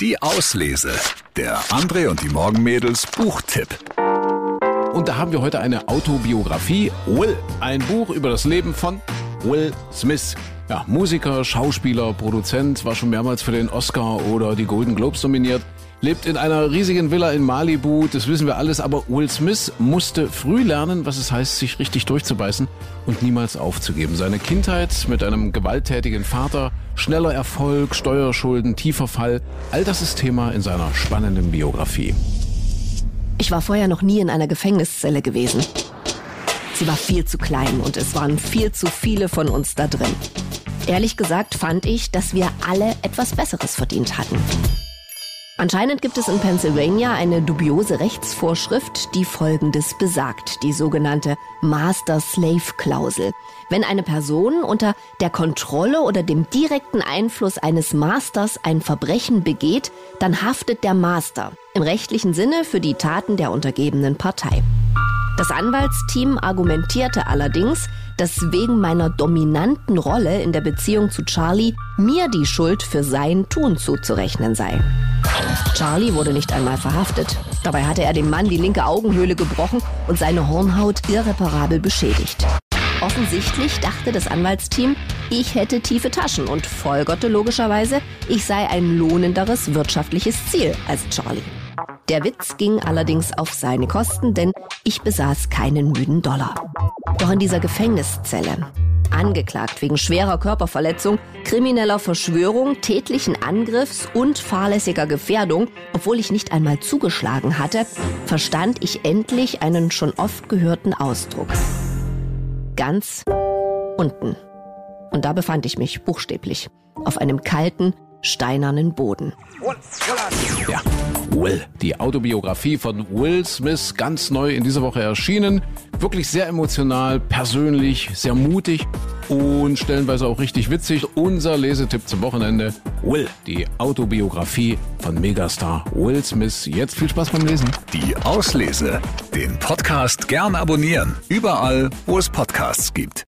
Die Auslese. Der André und die Morgenmädels Buchtipp. Und da haben wir heute eine Autobiografie. Will, ein Buch über das Leben von Will Smith. Ja, Musiker, Schauspieler, Produzent, war schon mehrmals für den Oscar oder die Golden Globes nominiert. Lebt in einer riesigen Villa in Malibu, das wissen wir alles, aber Will Smith musste früh lernen, was es heißt, sich richtig durchzubeißen und niemals aufzugeben. Seine Kindheit mit einem gewalttätigen Vater, schneller Erfolg, Steuerschulden, tiefer Fall, all das ist Thema in seiner spannenden Biografie. Ich war vorher noch nie in einer Gefängniszelle gewesen. Sie war viel zu klein und es waren viel zu viele von uns da drin. Ehrlich gesagt fand ich, dass wir alle etwas Besseres verdient hatten. Anscheinend gibt es in Pennsylvania eine dubiose Rechtsvorschrift, die Folgendes besagt, die sogenannte Master-Slave-Klausel. Wenn eine Person unter der Kontrolle oder dem direkten Einfluss eines Masters ein Verbrechen begeht, dann haftet der Master im rechtlichen Sinne für die Taten der untergebenen Partei. Das Anwaltsteam argumentierte allerdings, dass wegen meiner dominanten Rolle in der Beziehung zu Charlie mir die Schuld für sein Tun zuzurechnen sei. Charlie wurde nicht einmal verhaftet. Dabei hatte er dem Mann die linke Augenhöhle gebrochen und seine Hornhaut irreparabel beschädigt. Offensichtlich dachte das Anwaltsteam, ich hätte tiefe Taschen und folgerte logischerweise, ich sei ein lohnenderes wirtschaftliches Ziel als Charlie. Der Witz ging allerdings auf seine Kosten, denn ich besaß keinen müden Dollar. Doch in dieser Gefängniszelle, angeklagt wegen schwerer Körperverletzung, krimineller Verschwörung, tätlichen Angriffs und fahrlässiger Gefährdung, obwohl ich nicht einmal zugeschlagen hatte, verstand ich endlich einen schon oft gehörten Ausdruck. Ganz unten. Und da befand ich mich buchstäblich auf einem kalten, steinernen Boden. Ja, Will, die Autobiografie von Will Smith, ganz neu in dieser Woche erschienen. Wirklich sehr emotional, persönlich, sehr mutig und stellenweise auch richtig witzig. Unser Lesetipp zum Wochenende, Will, die Autobiografie von Megastar Will Smith. Jetzt viel Spaß beim Lesen. Die Auslese. Den Podcast gern abonnieren. Überall, wo es Podcasts gibt.